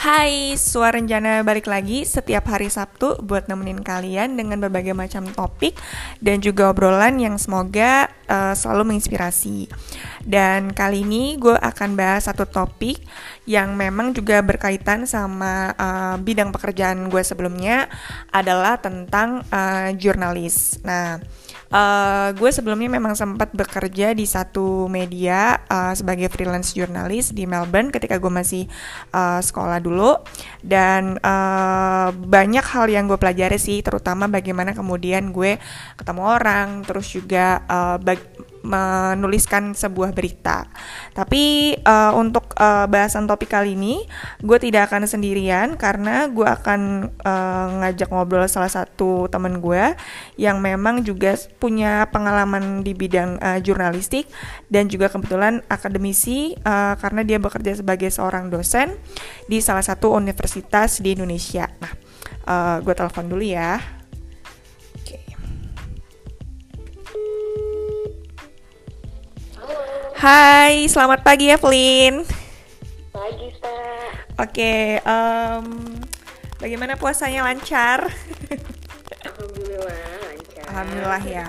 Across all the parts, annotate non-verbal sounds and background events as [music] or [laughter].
Hai, Suara Rencana balik lagi setiap hari Sabtu buat nemenin kalian dengan berbagai macam topik dan juga obrolan yang semoga uh, selalu menginspirasi. Dan kali ini gue akan bahas satu topik yang memang juga berkaitan sama uh, bidang pekerjaan gue sebelumnya adalah tentang uh, jurnalis. Nah, Uh, gue sebelumnya memang sempat bekerja di satu media uh, sebagai freelance jurnalis di Melbourne ketika gue masih uh, sekolah dulu. Dan uh, banyak hal yang gue pelajari sih terutama bagaimana kemudian gue ketemu orang terus juga uh, menuliskan sebuah berita. Tapi uh, untuk uh, bahasan topik kali ini, gue tidak akan sendirian karena gue akan uh, ngajak ngobrol salah satu temen gue yang memang juga punya pengalaman di bidang uh, jurnalistik dan juga kebetulan akademisi uh, karena dia bekerja sebagai seorang dosen di salah satu universitas di Indonesia. Nah, uh, gue telepon dulu ya. Hai, selamat pagi Evelyn. Pagi, Pak. Oke, um, bagaimana puasanya lancar? Alhamdulillah lancar. Alhamdulillah ya.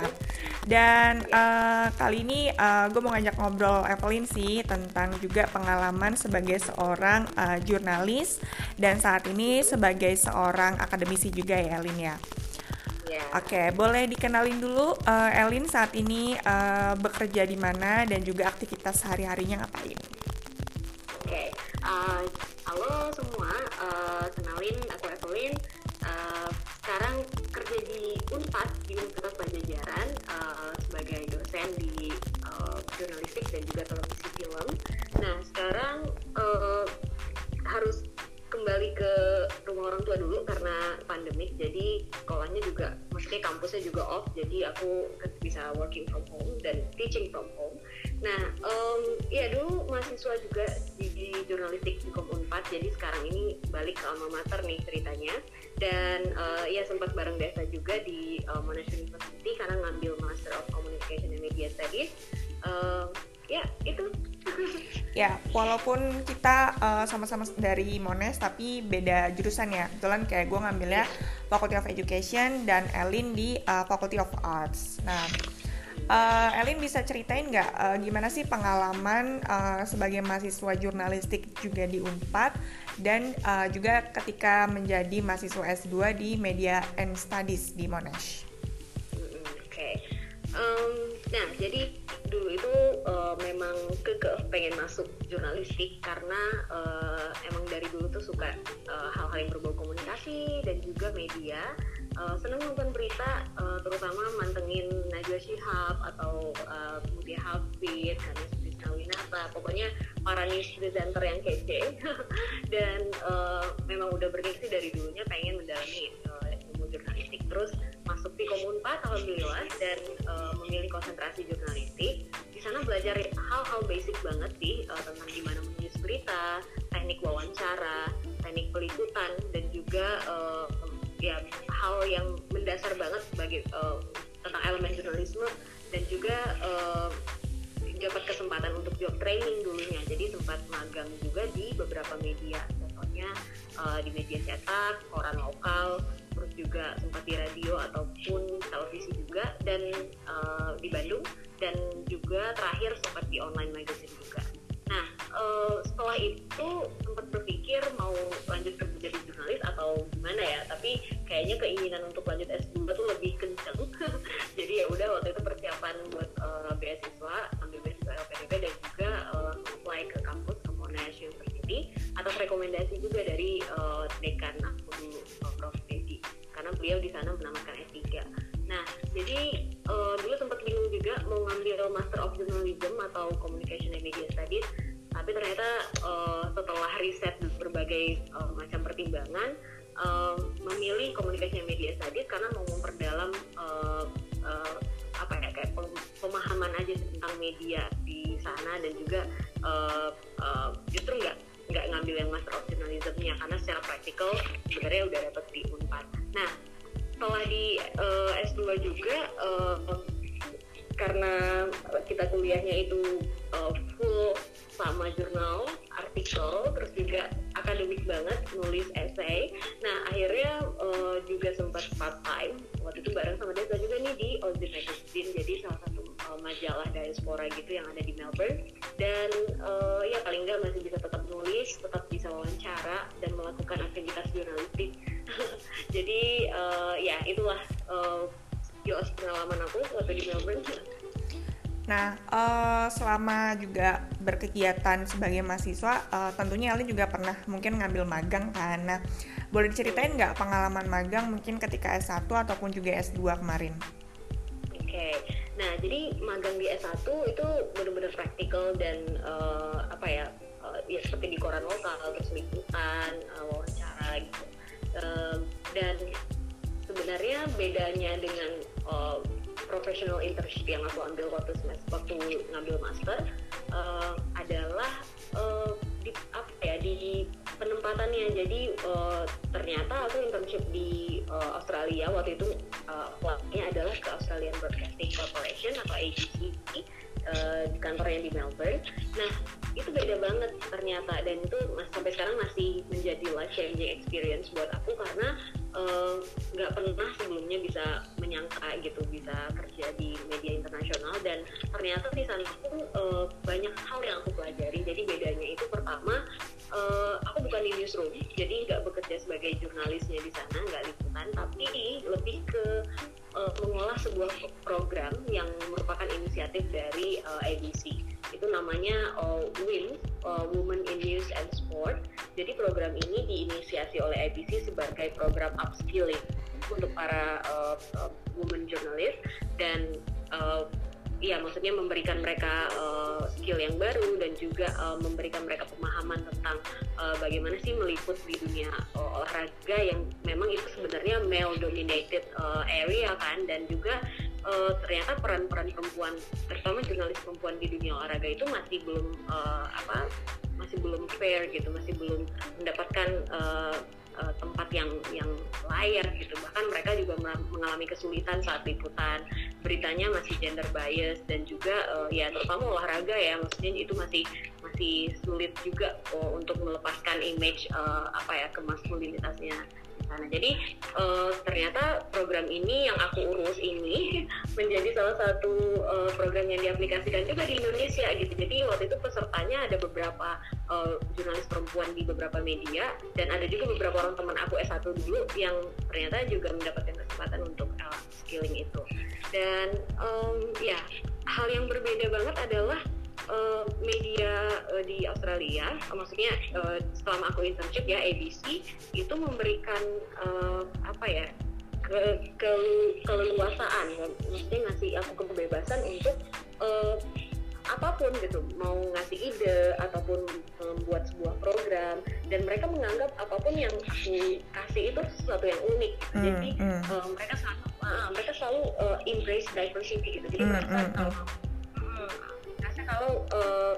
Dan uh, kali ini uh, gue mau ngajak ngobrol Evelyn sih tentang juga pengalaman sebagai seorang uh, jurnalis dan saat ini sebagai seorang akademisi juga ya, Evelyn ya. Ya. Oke, boleh dikenalin dulu uh, Elin saat ini uh, bekerja di mana dan juga aktivitas sehari-harinya ngapain? Oke, uh, halo semua, uh, kenalin aku Evelyn. Uh, sekarang kerja di Unpad di Universitas Pajajaran uh, sebagai dosen di uh, jurnalistik dan juga working from home dan teaching from home. Nah um, ya dulu mahasiswa juga di, di jurnalistik di Unpad. Jadi sekarang ini balik ke alma mater nih ceritanya. Dan uh, ya sempat bareng Desa juga di uh, Monash University karena ngambil Master of Communication and Media Studies. Uh, ya itu. [laughs] Ya walaupun kita uh, sama-sama dari Monash tapi beda jurusan ya. Kebetulan kayak gue ngambilnya Faculty of Education dan Elin di uh, Faculty of Arts. Nah uh, Elin bisa ceritain nggak uh, gimana sih pengalaman uh, sebagai mahasiswa jurnalistik juga di Unpad dan uh, juga ketika menjadi mahasiswa S2 di Media and Studies di Monash Oke, okay. um, nah jadi dulu itu uh, memang kekeh pengen masuk jurnalistik karena uh, emang dari dulu tuh suka hal-hal uh, yang berbau komunikasi dan juga media uh, seneng nonton berita uh, terutama mantengin Najwa Shihab atau uh, Mutia Hafid karena Winata pokoknya para news presenter yang kece. [laughs] Dan uh, memang udah berniksi dari dulunya pengen mendalami uh, jurnalistik. Terus masuk di Komunpa alhamdulillah dan uh, memilih konsentrasi jurnalistik. Di sana belajar hal-hal basic banget sih uh, tentang gimana menulis berita teknik wawancara teknik peliputan dan juga uh, ya hal yang mendasar banget sebagai uh, tentang elemen jurnalisme dan juga uh, dapat kesempatan untuk job training dulunya. Jadi sempat magang juga di beberapa media. Contohnya uh, di media cetak koran lokal terus juga sempat di radio ataupun televisi juga dan uh, di Bandung. Dan juga terakhir sempat di online magazine uh, setelah itu sempat berpikir mau lanjut kerja jadi jurnalis atau gimana ya, tapi kayaknya keinginan untuk lanjut S2 tuh lebih kenceng. [laughs] jadi ya udah waktu itu persiapan buat uh, beasiswa, ambil beasiswa LPDP dan juga uh, apply ke kampus ke Monash University atas rekomendasi juga dari uh, dekan aku dulu Prof karena beliau di sana menamakan S3. Nah, jadi uh, dulu sempat bingung juga mau ngambil Master of Journalism atau Communication and Media Studies, tapi ternyata uh, setelah riset berbagai uh, macam pertimbangan, uh, memilih and Media Studies karena mau memperdalam uh, uh, apa ya kayak pemahaman aja tentang media di sana dan juga uh, uh, justru nggak nggak ngambil yang master of journalismnya karena secara praktikal sebenarnya udah dapet di Unpad. Nah setelah di uh, eh, S2 juga uh, karena kita kuliahnya itu uh, full sama jurnal, artikel, terus juga akademik banget. nulis essay. Nah akhirnya uh, juga sempat part time. Waktu itu bareng sama Desa juga nih di Ozzy Magazine jadi salah satu uh, majalah diaspora gitu yang ada di Melbourne. Dan uh, ya paling nggak masih bisa tetap nulis tetap bisa wawancara dan melakukan aktivitas jurnalistik. [laughs] Jadi uh, ya itulah uh, pengalaman aku waktu di Melbourne [laughs] Nah, uh, selama juga berkegiatan sebagai mahasiswa, uh, tentunya Ali juga pernah mungkin ngambil magang kan. Nah, boleh diceritain nggak pengalaman magang mungkin ketika S1 ataupun juga S2 kemarin? Oke, okay. nah jadi magang di S1 itu benar-benar praktikal dan uh, apa ya, uh, ya seperti di koran lokal, terus uh, wawancara gitu. Uh, dan sebenarnya bedanya dengan uh, professional internship yang aku ambil waktu semester waktu ngambil master uh, adalah uh, di apa ya di penempatannya. Jadi uh, ternyata aku internship di uh, Australia. Waktu itu uh, adalah ke Australian Broadcasting Corporation atau ABC uh, di kantornya di Melbourne. Nah itu beda banget ternyata. Dan itu mas, sampai sekarang masih menjadi life changing experience buat aku karena nggak uh, pernah sebelumnya bisa menyangka gitu bisa kerja di media internasional. Dan ternyata di sana pun uh, banyak hal yang aku pelajari. Jadi bedanya itu pertama uh, aku bukan di newsroom jadi nggak bekerja sebagai jurnalisnya di sana nggak liputan. Tapi lebih ke uh, mengolah sebuah program yang merupakan inisiatif dari uh, ABC itu namanya uh, WIN uh, Women in News and Sport jadi program ini diinisiasi oleh ABC sebagai program upskilling untuk para uh, uh, women journalist dan uh, ya maksudnya memberikan mereka uh, skill yang baru dan juga uh, memberikan mereka pemahaman tentang uh, bagaimana sih meliput di dunia uh, olahraga yang memang itu sebenarnya male dominated uh, area kan dan juga uh, ternyata peran-peran perempuan terutama jurnalis perempuan di dunia olahraga itu masih belum uh, apa masih belum fair gitu masih belum mendapatkan uh, uh, tempat yang yang layak gitu. Bahkan mereka juga mengalami kesulitan saat liputan. Beritanya masih gender bias dan juga uh, ya terutama olahraga ya. Maksudnya itu masih masih sulit juga uh, untuk melepaskan image uh, apa ya kemaskulinitasnya sana. Jadi uh, ternyata program ini yang aku urus ini [laughs] menjadi salah satu uh, program yang diaplikasikan juga di Indonesia gitu. Jadi waktu itu pesertanya ada beberapa uh, jurnalis perempuan di beberapa media dan ada juga beberapa orang teman aku S1 dulu yang ternyata juga mendapatkan kesempatan untuk uh, skilling itu. Dan um, ya hal yang berbeda banget adalah uh, media uh, di Australia, uh, maksudnya uh, selama aku internship ya ABC itu memberikan uh, apa ya ke, ke keleluasaan, maksudnya ngasih aku kebebasan untuk uh, apa pun gitu, mau ngasih ide ataupun membuat sebuah program dan mereka menganggap apa pun yang aku kasih itu sesuatu yang unik. Gitu. Hmm, Jadi hmm. Uh, mereka selalu uh, mereka selalu uh, embrace diversity gitu. Jadi hmm, mereka hmm, kalau hmm kalau uh,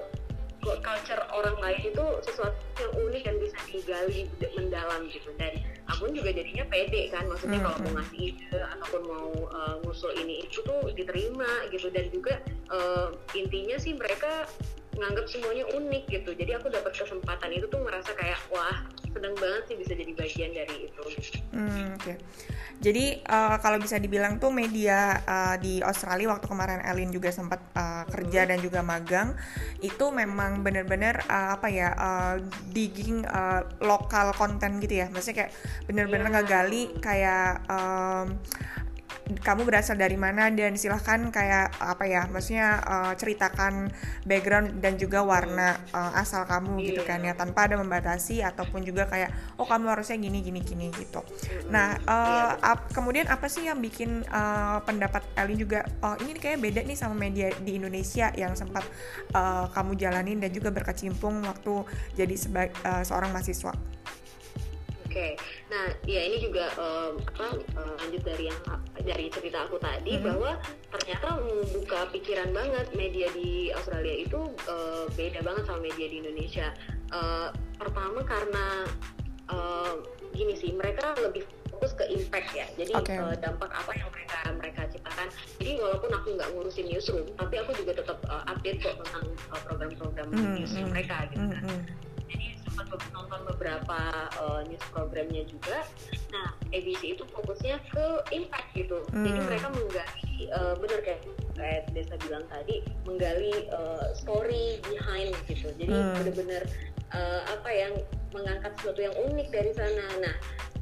culture orang lain itu sesuatu yang unik dan bisa digali mendalam gitu. Dan aku juga jadinya pede kan maksudnya mm -hmm. kalau mau ngasih ide ataupun mau uh, ngusul ini itu tuh diterima gitu. Dan juga uh, intinya sih mereka nganggap semuanya unik gitu. Jadi aku dapat kesempatan itu tuh merasa kayak wah seneng banget sih bisa jadi bagian dari itu hmm, oke okay. jadi uh, kalau bisa dibilang tuh media uh, di Australia waktu kemarin Elin juga sempat uh, kerja hmm. dan juga magang itu memang benar-benar uh, apa ya uh, digging uh, lokal konten gitu ya maksudnya kayak benar-benar yeah. ngegali kayak um, kamu berasal dari mana dan silahkan kayak apa ya maksudnya uh, ceritakan background dan juga warna uh, asal kamu yeah. gitu kan ya tanpa ada membatasi ataupun juga kayak oh kamu harusnya gini gini gini gitu nah uh, yeah. ap, kemudian apa sih yang bikin uh, pendapat Elin juga oh ini kayak beda nih sama media di Indonesia yang sempat uh, kamu jalanin dan juga berkecimpung waktu jadi uh, seorang mahasiswa okay. nah ya ini juga um, apa uh, lanjut dari yang dari cerita aku tadi mm-hmm. bahwa ternyata membuka pikiran banget media di Australia itu uh, beda banget sama media di Indonesia. Uh, pertama karena uh, gini sih mereka lebih fokus ke impact ya jadi okay. uh, dampak apa yang mereka mereka ciptakan jadi walaupun aku nggak ngurusin newsroom tapi aku juga tetap uh, update kok tentang program-program uh, mm -hmm. newsroom mereka gitu kan mm -hmm. Sempat nonton beberapa uh, news programnya juga. Nah, ABC itu fokusnya ke impact gitu. Hmm. Jadi mereka menggali, uh, bener kayak kayak Desa bilang tadi, menggali uh, story behind gitu. Jadi hmm. bener-bener uh, apa yang mengangkat sesuatu yang unik dari sana. Nah,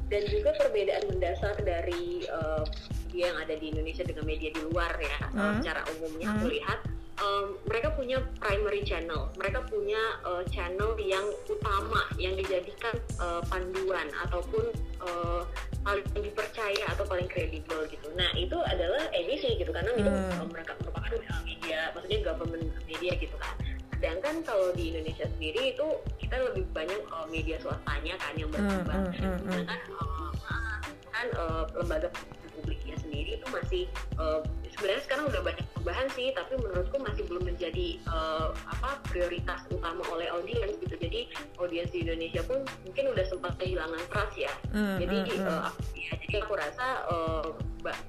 dan juga perbedaan mendasar dari uh, media yang ada di Indonesia dengan media di luar ya, hmm. secara umumnya hmm. melihat um, mereka punya primary channel, mereka punya uh, channel yang utama yang dijadikan uh, panduan ataupun uh, paling dipercaya atau paling kredibel gitu. Nah itu adalah ABC gitu karena hmm. itu uh, mereka merupakan media, maksudnya government media gitu kan. Sedangkan kalau di Indonesia sendiri itu kita lebih banyak uh, media swastanya kan yang berkembang. Hmm, hmm, hmm, hmm. Sedangkan uh, kan uh, lembaga sendiri itu masih uh, sebenarnya sekarang udah banyak perubahan sih tapi menurutku masih belum menjadi uh, apa prioritas utama oleh audiens gitu. Jadi audiens di Indonesia pun mungkin udah sempat kehilangan trust ya. Mm, jadi mm, uh, ya jadi aku rasa uh,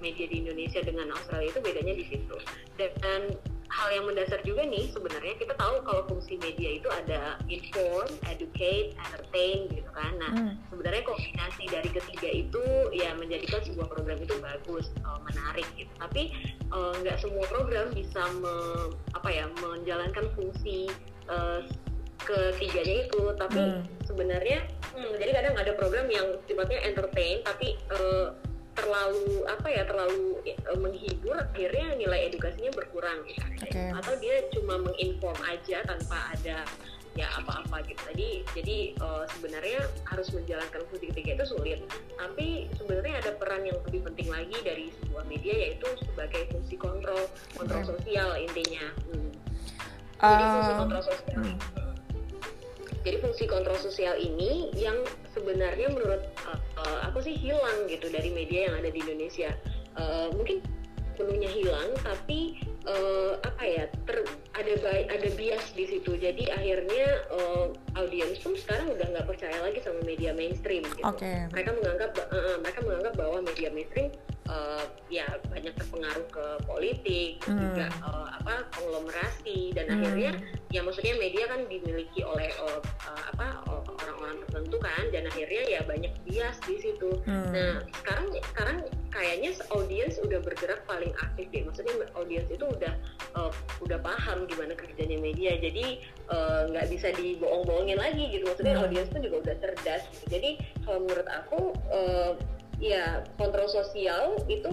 media di Indonesia dengan Australia itu bedanya di situ. Dan hal yang mendasar juga nih sebenarnya kita tahu kalau fungsi media itu ada inform, educate, entertain gitu kan. Nah hmm. sebenarnya kombinasi dari ketiga itu ya menjadikan sebuah program itu bagus, uh, menarik gitu. Tapi eh, nggak uh, semua program bisa me, apa ya menjalankan fungsi uh, ketiganya itu. Tapi hmm. sebenarnya hmm, jadi kadang ada program yang sifatnya entertain tapi uh, terlalu apa ya terlalu uh, menghibur akhirnya nilai edukasinya berkurang gitu okay. atau dia cuma menginform aja tanpa ada ya apa-apa gitu tadi jadi uh, sebenarnya harus menjalankan fungsi ketiga itu sulit tapi sebenarnya ada peran yang lebih penting lagi dari sebuah media yaitu sebagai fungsi kontrol kontrol okay. sosial intinya hmm. jadi fungsi kontrol sosial hmm. Jadi fungsi kontrol sosial ini yang sebenarnya menurut uh, uh, aku sih hilang gitu dari media yang ada di Indonesia. Uh, mungkin penuhnya hilang tapi uh, apa ya ter, ada ada bias di situ jadi akhirnya uh, audiens pun sekarang udah nggak percaya lagi sama media mainstream gitu okay. mereka menganggap uh, mereka menganggap bahwa media mainstream uh, ya banyak terpengaruh ke politik hmm. juga uh, apa konglomerasi dan hmm. akhirnya ya maksudnya media kan dimiliki oleh uh, uh, apa orang-orang tertentu kan dan akhirnya ya banyak bias di situ. Hmm. Nah sekarang sekarang kayaknya audiens udah bergerak paling aktif deh. Maksudnya audiens itu udah uh, udah paham gimana kerjanya media. Jadi nggak uh, bisa dibohong-bohongin lagi gitu. Maksudnya hmm. audiens pun juga udah cerdas. Gitu. Jadi kalau menurut aku uh, ya kontrol sosial itu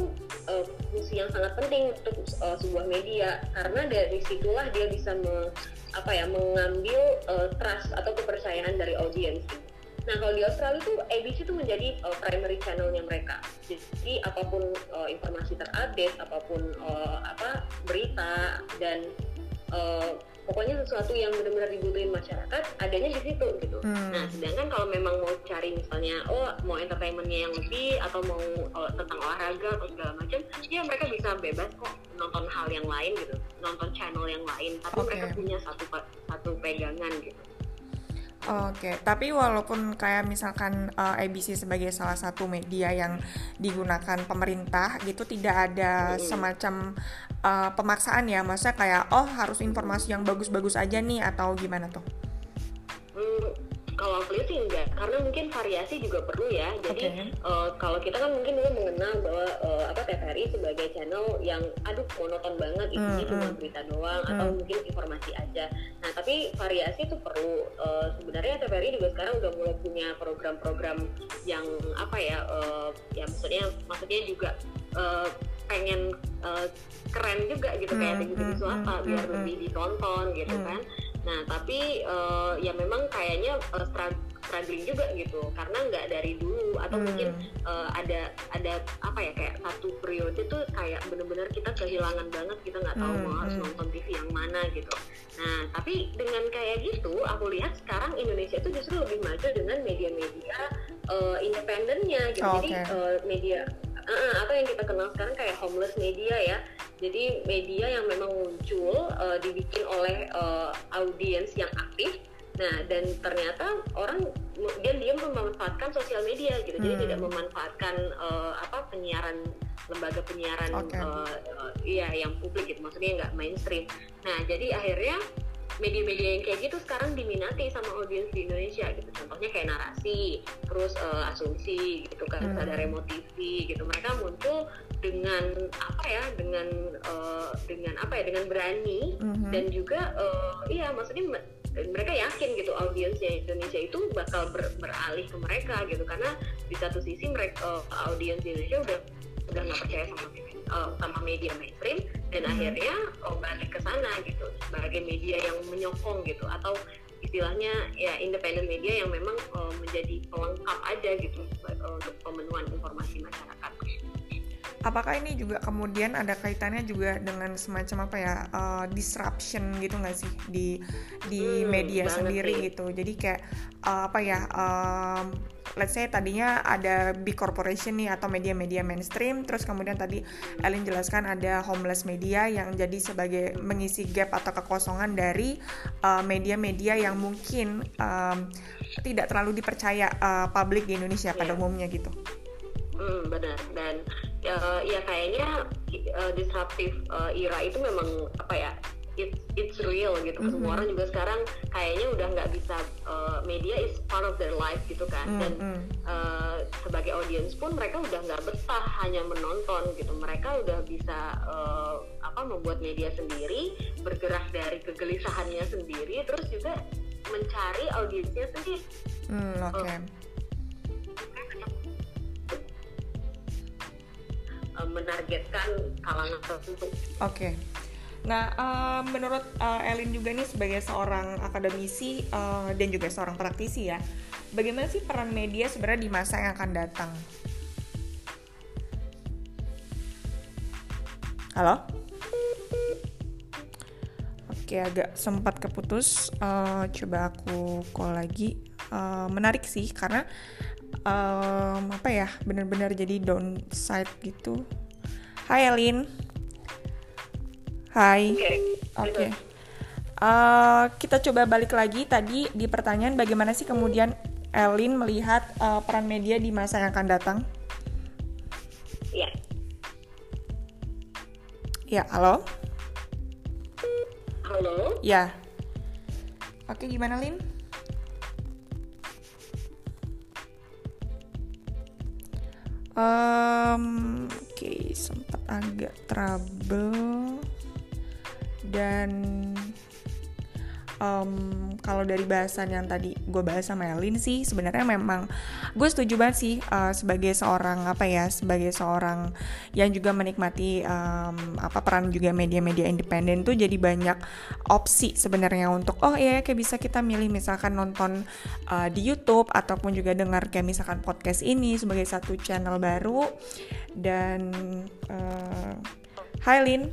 uh, fungsi yang sangat penting untuk uh, sebuah media karena dari situlah dia bisa me, apa ya mengambil uh, trust atau kepercayaan dari audiens. Nah kalau di Australia itu ABC itu menjadi uh, primary channelnya mereka. Jadi apa pun uh, informasi terupdate, apa pun uh, apa berita dan uh, pokoknya sesuatu yang benar-benar dibutuhin masyarakat adanya di situ gitu. Hmm. Nah sedangkan kalau memang mau cari misalnya oh mau entertainmentnya yang lebih atau mau uh, tentang olahraga atau segala macam, ya mereka bisa bebas kok nonton hal yang lain gitu, nonton channel yang lain. Tapi okay. mereka punya satu satu pegangan gitu. Oke, okay. tapi walaupun kayak misalkan uh, eh, ABC sebagai salah satu media yang digunakan pemerintah gitu tidak ada semacam uh, pemaksaan ya, masa kayak oh harus informasi yang bagus-bagus aja nih atau gimana tuh? kalau aku lihat sih enggak karena mungkin variasi juga perlu ya jadi okay. uh, eh, kalau kita kan mungkin dulu mengenal bahwa uh, apa TVRI sebagai channel yang aduh monoton banget isinya mm, cuma hmm. berita doang mm. atau hmm. mungkin informasi aja nah tapi variasi itu perlu uh, sebenarnya TVRI juga sekarang udah mulai punya program-program yang apa ya uh, ya maksudnya maksudnya juga uh, pengen uh, keren juga gitu kayak mm, TV swasta mm, biar mm, lebih ditonton gitu kan Nah, tapi uh, ya memang kayaknya uh, struggling juga gitu karena nggak dari dulu atau hmm. mungkin uh, ada ada apa ya kayak satu periode tuh kayak bener-bener kita kehilangan banget kita nggak tahu hmm. mau harus hmm. nonton TV yang mana gitu. Nah, tapi dengan kayak gitu aku lihat sekarang Indonesia itu justru lebih maju dengan media-media uh, independennya gitu. Oh, Jadi uh, media uh, atau yang kita kenal sekarang kayak homeless media ya. Jadi media yang memang muncul uh, dibikin oleh uh, audiens yang aktif. Nah dan ternyata orang dia dia memanfaatkan sosial media gitu. Hmm. jadi tidak memanfaatkan uh, apa penyiaran lembaga penyiaran okay. uh, uh, iya yang publik gitu. Maksudnya nggak mainstream. Nah jadi akhirnya media-media yang kayak gitu sekarang diminati sama audiens di Indonesia gitu contohnya kayak narasi terus uh, asumsi gitu kan hmm. ada remote TV gitu mereka muncul dengan apa ya dengan uh, dengan apa ya dengan berani mm-hmm. dan juga uh, iya maksudnya mereka yakin gitu audiensnya Indonesia itu bakal ber, beralih ke mereka gitu karena di satu sisi mereka uh, audiens Indonesia udah udah nggak percaya sama uh, sama media mainstream dan mm-hmm. akhirnya oh, balik ke sana gitu sebagai media yang menyokong gitu atau istilahnya ya independent media yang memang uh, menjadi pelengkap aja gitu uh, untuk pemenuhan informasi masyarakat apakah ini juga kemudian ada kaitannya juga dengan semacam apa ya uh, disruption gitu nggak sih di di hmm, media sendiri sih. gitu jadi kayak uh, apa ya um, let's say tadinya ada big corporation nih atau media-media mainstream terus kemudian tadi Elin jelaskan ada homeless media yang jadi sebagai mengisi gap atau kekosongan dari uh, media-media uh, yang mungkin um, tidak terlalu dipercaya uh, publik di Indonesia yeah. pada iya. umumnya gitu. Hmm, benar dan uh, ya kayaknya uh, disruptive uh, era itu memang apa ya it's it's real gitu mm -hmm. semua orang juga sekarang kayaknya udah nggak bisa uh, media is part of their life gitu kan mm -hmm. dan uh, sebagai audience pun mereka udah nggak betah hanya menonton gitu mereka udah bisa uh, apa membuat media sendiri bergerak dari kegelisahannya sendiri terus juga mencari audiensnya sendiri mm, oke okay. uh, uh, menargetkan kalangan tertentu. Oke. Okay. Nah, uh, menurut uh, Elin juga nih sebagai seorang akademisi uh, dan juga seorang praktisi ya, bagaimana sih peran media sebenarnya di masa yang akan datang? Halo? Oke, agak sempat keputus. Uh, coba aku call lagi. Uh, menarik sih karena um, apa ya benar-benar jadi downside gitu. Hai Elin. Hai. Oke okay. uh, eh, kita coba balik lagi tadi di pertanyaan bagaimana sih kemudian Elin melihat uh, peran media di masa yang akan datang? Iya. Ya, halo? Halo? Ya. Oke, gimana Lin? Um, oke okay, sempat agak trouble. Dan um, kalau dari bahasan yang tadi gue bahas sama Elin sih sebenarnya memang gue setuju banget sih uh, sebagai seorang apa ya sebagai seorang yang juga menikmati um, apa peran juga media-media independen tuh jadi banyak opsi sebenarnya untuk oh ya kayak bisa kita milih misalkan nonton uh, di YouTube ataupun juga dengar kayak misalkan podcast ini sebagai satu channel baru. Dan uh, Hai Lin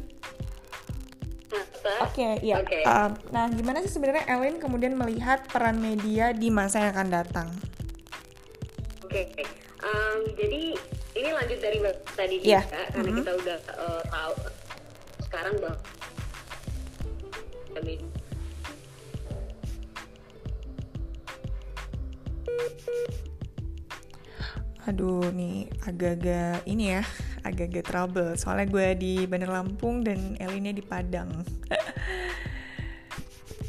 Oke, okay, iya. Okay. Uh, nah, gimana sih sebenarnya Ellen kemudian melihat peran media di masa yang akan datang? Oke, okay. um, jadi ini lanjut dari tadi yeah. juga, karena mm -hmm. kita udah uh, tahu sekarang bahwa Aduh, nih agak-agak ini ya, agak-agak trouble. Soalnya gue di Bandar Lampung dan Elinnya di Padang. [laughs]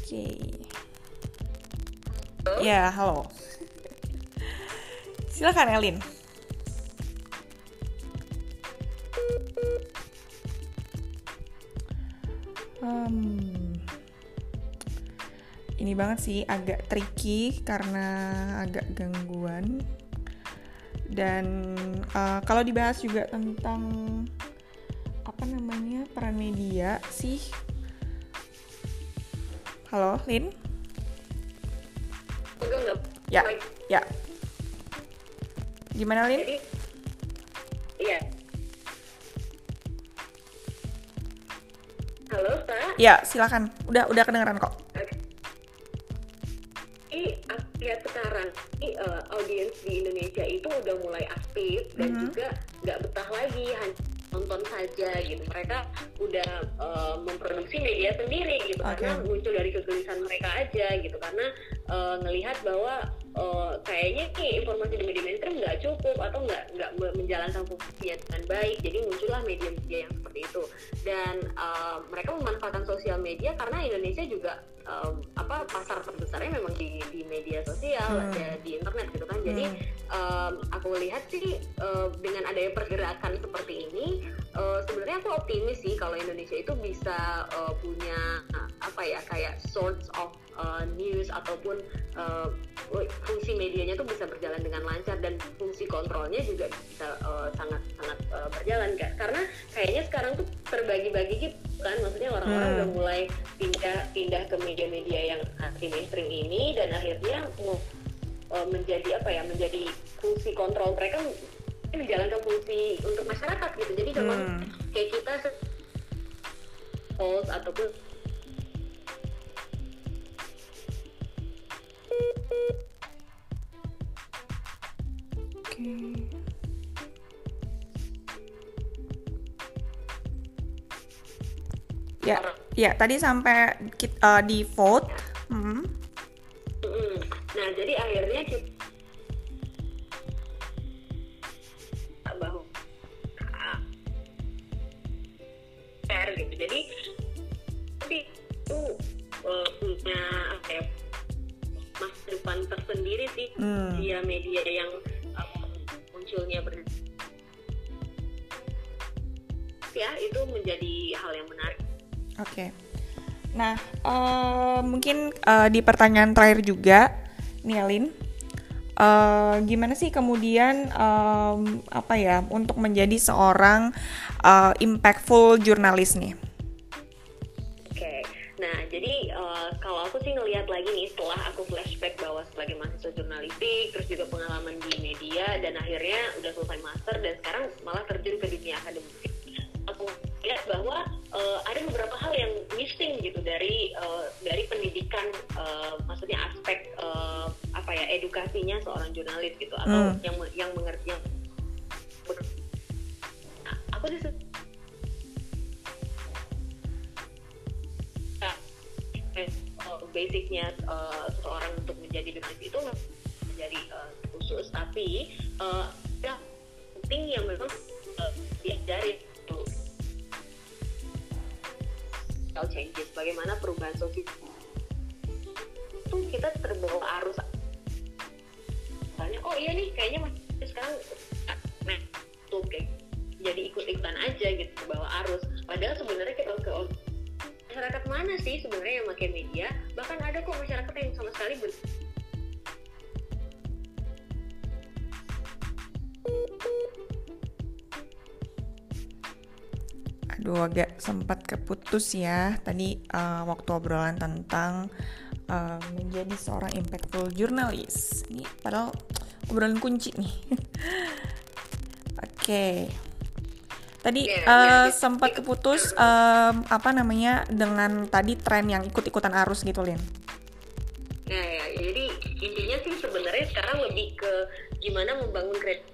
Oke. okay. Ya, halo. Silakan Elin. Um, ini banget sih agak tricky karena agak gangguan dan uh, kalau dibahas juga tentang apa namanya peran media sih. Halo Lin? Ya ya. Gimana Lin? Iya. Halo Pak ya silakan. Udah udah kedengeran kok lihat sekarang ini uh, audiens di Indonesia itu udah mulai aktif dan mm -hmm. juga nggak betah lagi hanya nonton saja gitu mereka udah uh, memproduksi media sendiri gitu okay. karena muncul dari kegelisahan mereka aja gitu karena uh, ngelihat bahwa uh, kayaknya nih informasi di media mainstream nggak cukup atau nggak nggak menjalankan fungsinya dengan baik. Jadi muncullah media-media yang seperti itu. Dan uh, mereka memanfaatkan sosial media karena Indonesia juga um, apa pasar terbesarnya memang di di media sosial hmm. ya, di internet gitu kan. Jadi um, aku lihat sih uh, dengan adanya pergerakan seperti ini uh, sebenarnya aku optimis sih kalau Indonesia itu bisa uh, punya uh, apa ya kayak sorts of uh, news ataupun uh, fungsi medianya tuh bisa berjalan dengan lancar dan fungsi kontrolnya juga bisa uh, sangat sangat uh, berjalan kan karena kayaknya sekarang tuh terbagi-bagi gitu kan maksudnya orang-orang hmm. udah mulai pindah pindah ke media-media yang anti mainstream ini dan akhirnya uh, menjadi apa ya menjadi fungsi kontrol mereka menjalankan fungsi untuk masyarakat gitu jadi memang hmm. kayak kita host ataupun Ya, ya tadi sampai uh, di vote. Hmm. Nah, jadi akhirnya kita bahwa gitu. Jadi itu uh, punya apa ya, masa depan tersendiri sih hmm. dia media yang munculnya ber ya itu menjadi hal yang menarik Oke. Okay. Nah, uh, mungkin uh, di pertanyaan terakhir juga, Nielin, uh, gimana sih kemudian um, apa ya untuk menjadi seorang uh, impactful jurnalis nih? Kalau aku sih ngelihat lagi nih setelah aku flashback bahwa sebagai mahasiswa jurnalistik, terus juga pengalaman di media dan akhirnya udah selesai master dan sekarang malah terjun ke dunia akademik. Aku lihat bahwa uh, ada beberapa hal yang missing gitu dari uh, dari pendidikan uh, maksudnya aspek uh, apa ya edukasinya seorang jurnalis gitu atau hmm. yang yang mengerti yang nah, aku sih basicnya uh, seseorang untuk menjadi jurnalis itu menjadi uh, khusus tapi uh, ya penting yang memang uh, diajari social changes bagaimana perubahan sosial itu kita terbawa arus. Misalnya oh iya nih kayaknya masih sekarang nah tuh kayak jadi ikut-ikutan aja gitu terbawa arus. Padahal sebenarnya kita ke masyarakat mana sih sebenarnya yang pakai media bahkan ada kok masyarakat yang sama sekali ber Aduh agak sempat keputus ya tadi uh, waktu obrolan tentang uh, menjadi seorang impactful jurnalis. Ini padahal obrolan kunci nih. [laughs] Oke. okay. Tadi uh, sempat keputus um, apa namanya dengan tadi tren yang ikut-ikutan arus gitu, Lin. Nah, ya, jadi intinya sih sebenarnya sekarang lebih ke gimana membangun kredit.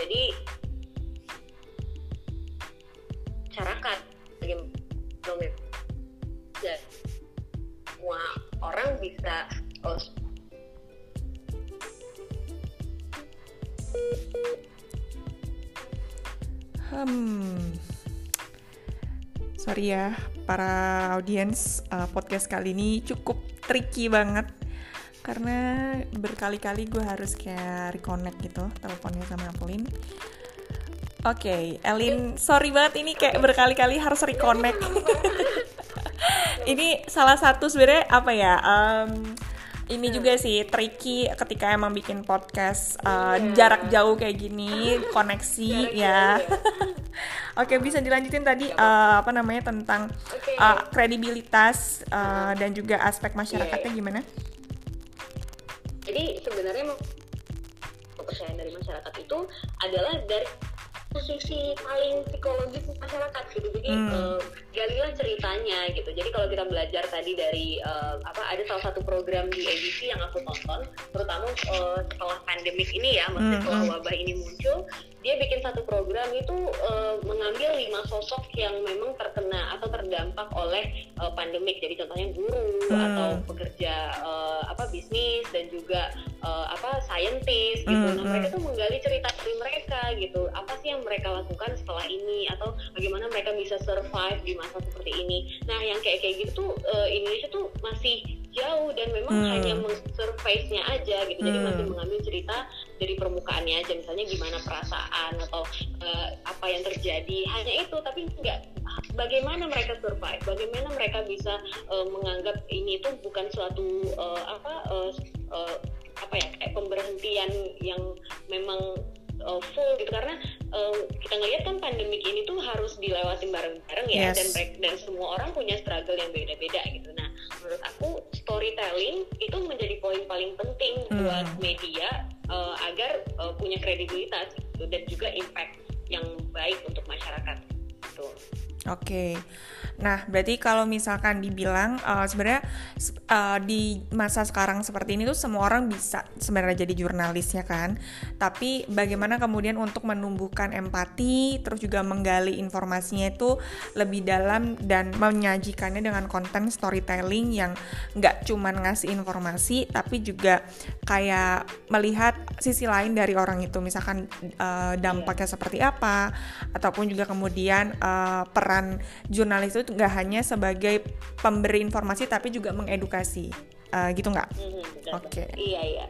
Jadi masyarakat bagaimana ya, semua orang bisa oh, Hmm, sorry ya para audiens uh, podcast kali ini cukup tricky banget karena berkali-kali gue harus kayak reconnect gitu teleponnya sama Apolin Oke, okay, Elin, sorry banget ini kayak berkali-kali harus reconnect. [laughs] ini salah satu sebenarnya apa ya? Um, ini juga sih tricky ketika emang bikin podcast uh, jarak jauh kayak gini, koneksi ya. [laughs] Oke, okay, bisa dilanjutin tadi uh, apa namanya tentang uh, kredibilitas uh, dan juga aspek masyarakatnya iya, iya. gimana? Jadi sebenarnya kepercayaan dari masyarakat itu adalah dari posisi paling psikologis masyarakat gitu jadi hmm. uh, galilah ceritanya gitu jadi kalau kita belajar tadi dari uh, apa ada salah satu program di ABC yang aku tonton terutama uh, setelah pandemik ini ya maksudnya hmm. setelah hmm. wabah ini muncul dia bikin satu program itu uh, mengambil lima sosok yang memang terkena atau terdampak oleh uh, pandemik jadi contohnya guru hmm. atau pekerja uh, apa bisnis dan juga uh, apa scientist gitu hmm. nah mereka hmm. tuh menggali cerita dari mereka gitu apa sih yang mereka lakukan setelah ini atau bagaimana mereka bisa survive di masa seperti ini nah yang kayak kayak gitu tuh uh, Indonesia tuh masih jauh dan memang hmm. hanya surface-nya aja gitu jadi hmm. masih mengambil cerita dari permukaannya aja misalnya gimana perasaan atau uh, apa yang terjadi hanya itu tapi enggak bagaimana mereka survive bagaimana mereka bisa uh, menganggap ini tuh bukan suatu uh, apa uh, uh, apa ya kayak pemberhentian yang memang uh, full gitu karena uh, kita ngelihat kan pandemik ini tuh harus dilewatin bareng-bareng ya yes. dan dan semua orang punya struggle yang beda-beda gitu. Nah, menurut aku storytelling itu menjadi poin paling penting hmm. buat media uh, agar uh, punya kredibilitas gitu, dan juga impact yang baik untuk masyarakat. Gitu. Oke. Okay. Nah, berarti kalau misalkan dibilang uh, sebenarnya uh, di masa sekarang seperti ini tuh semua orang bisa sebenarnya jadi jurnalis ya kan. Tapi bagaimana kemudian untuk menumbuhkan empati, terus juga menggali informasinya itu lebih dalam dan menyajikannya dengan konten storytelling yang nggak cuman ngasih informasi, tapi juga kayak melihat sisi lain dari orang itu, misalkan uh, dampaknya seperti apa, ataupun juga kemudian uh, peran jurnalis itu nggak hanya sebagai pemberi informasi tapi juga mengedukasi uh, gitu nggak? Mm-hmm, Oke. Okay. Iya iya.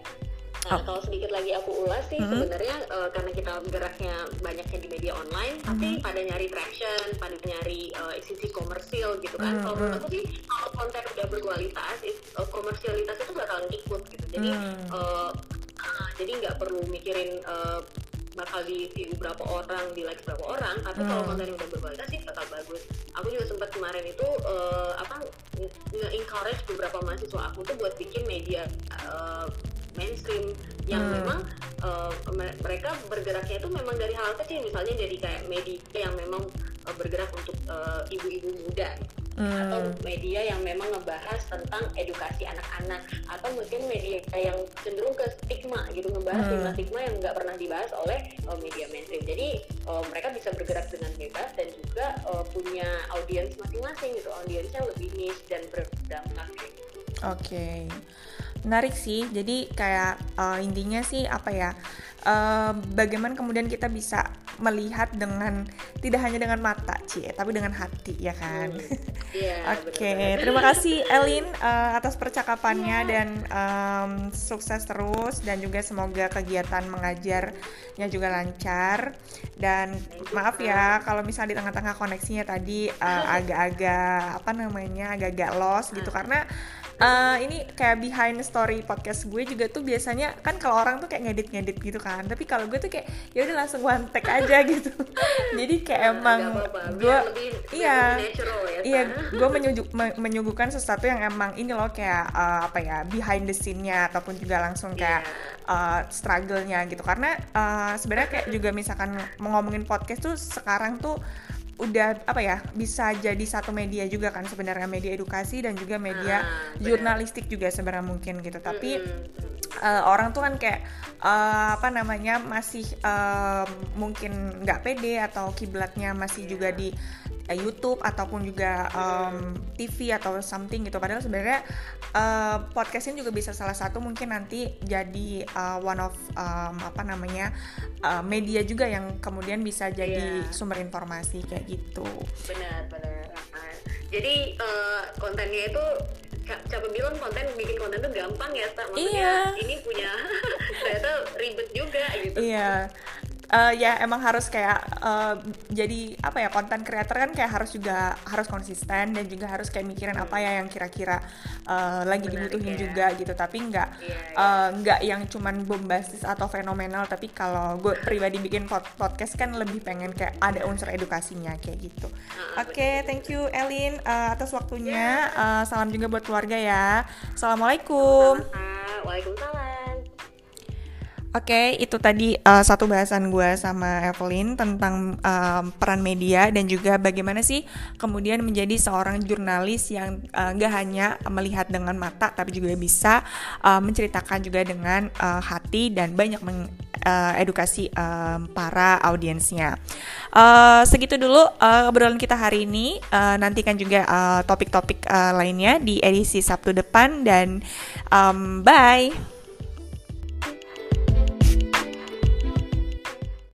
Nah, oh. kalau sedikit lagi aku ulas sih mm-hmm. sebenarnya uh, karena kita geraknya banyaknya di media online, mm-hmm. tapi pada nyari traction, pada nyari uh, sisi komersil gitu kan. Mm-hmm. Kalau menurut aku sih kalau konten udah berkualitas, uh, komersialitas itu bakalan ikut gitu. Jadi mm-hmm. uh, uh, jadi nggak perlu mikirin uh, bakal di view berapa orang di like berapa orang tapi hmm. kalau konten udah berkualitas sih tetap bagus aku juga sempat kemarin itu uh, apa nge-encourage beberapa mahasiswa aku tuh buat bikin media uh, mainstream yang hmm. memang uh, mereka bergeraknya itu memang dari hal kecil misalnya jadi kayak media yang memang uh, bergerak untuk ibu-ibu uh, muda hmm. atau media yang memang ngebahas tentang edukasi anak-anak atau mungkin media yang cenderung ke stigma gitu ngebahas hmm. stigma-stigma yang nggak pernah dibahas oleh uh, media mainstream jadi uh, mereka bisa bergerak dengan bebas dan juga uh, punya audiens masing-masing gitu audiensnya lebih niche dan berdampak gitu. Oke, okay. menarik sih. Jadi kayak uh, intinya sih apa ya? uh, bagaimana kemudian kita bisa melihat dengan tidak hanya dengan mata cie tapi dengan hati ya kan hmm. [laughs] yeah, oke okay. terima kasih Elin uh, atas percakapannya yeah. dan um, sukses terus dan juga semoga kegiatan mengajarnya juga lancar dan maaf ya kalau misalnya di tengah-tengah koneksinya tadi uh, [laughs] agak-agak apa namanya agak-agak lost gitu ah. karena uh, ini kayak behind story podcast gue juga tuh biasanya kan kalau orang tuh kayak ngedit-ngedit gitu kan. Tapi kalau gue tuh kayak ya udah langsung one take aja [laughs] gitu. Jadi kayak nah, emang gue iya. ya, iya gue menyuguh, menyuguhkan sesuatu yang emang ini loh kayak uh, apa ya behind the scene-nya ataupun juga langsung kayak yeah. uh, struggle-nya gitu. Karena uh, sebenarnya kayak juga misalkan mau ngomongin podcast tuh sekarang tuh udah apa ya bisa jadi satu media juga kan sebenarnya media edukasi dan juga media ah, jurnalistik juga sebenarnya mungkin gitu tapi mm-hmm. uh, orang tuh kan kayak uh, apa namanya masih uh, mungkin nggak pede atau kiblatnya masih yeah. juga di uh, YouTube ataupun juga um, TV atau something gitu. Padahal sebenarnya uh, podcast ini juga bisa salah satu mungkin nanti jadi uh, one of um, apa namanya uh, media juga yang kemudian bisa jadi yeah. sumber informasi kayak gitu. Benar benar. Jadi uh, kontennya itu siapa bilang konten bikin konten tuh gampang ya maksudnya iya. ini punya [laughs] ternyata ribet juga gitu. Iya uh, ya emang harus kayak uh, jadi apa ya konten creator kan kayak harus juga harus konsisten dan juga harus kayak mikirin apa ya yang kira-kira uh, lagi Menarik dibutuhin ya. juga gitu. Tapi nggak yeah. Uh, nggak yang cuman bombastis atau fenomenal. Tapi kalau gue pribadi bikin pod podcast kan lebih pengen kayak ada unsur edukasinya kayak gitu. Uh, oke okay, thank you Elin uh, atas waktunya. Uh, salam juga buat keluarga ya. Assalamualaikum. Waalaikumsalam Oke, itu tadi uh, satu bahasan gue sama Evelyn tentang uh, peran media dan juga bagaimana sih kemudian menjadi seorang jurnalis yang uh, gak hanya melihat dengan mata tapi juga bisa uh, menceritakan juga dengan uh, hati dan banyak mengedukasi uh, uh, para audiensnya. Uh, segitu dulu uh, obrolan kita hari ini. Uh, nantikan juga topik-topik uh, uh, lainnya di edisi Sabtu depan dan um, bye.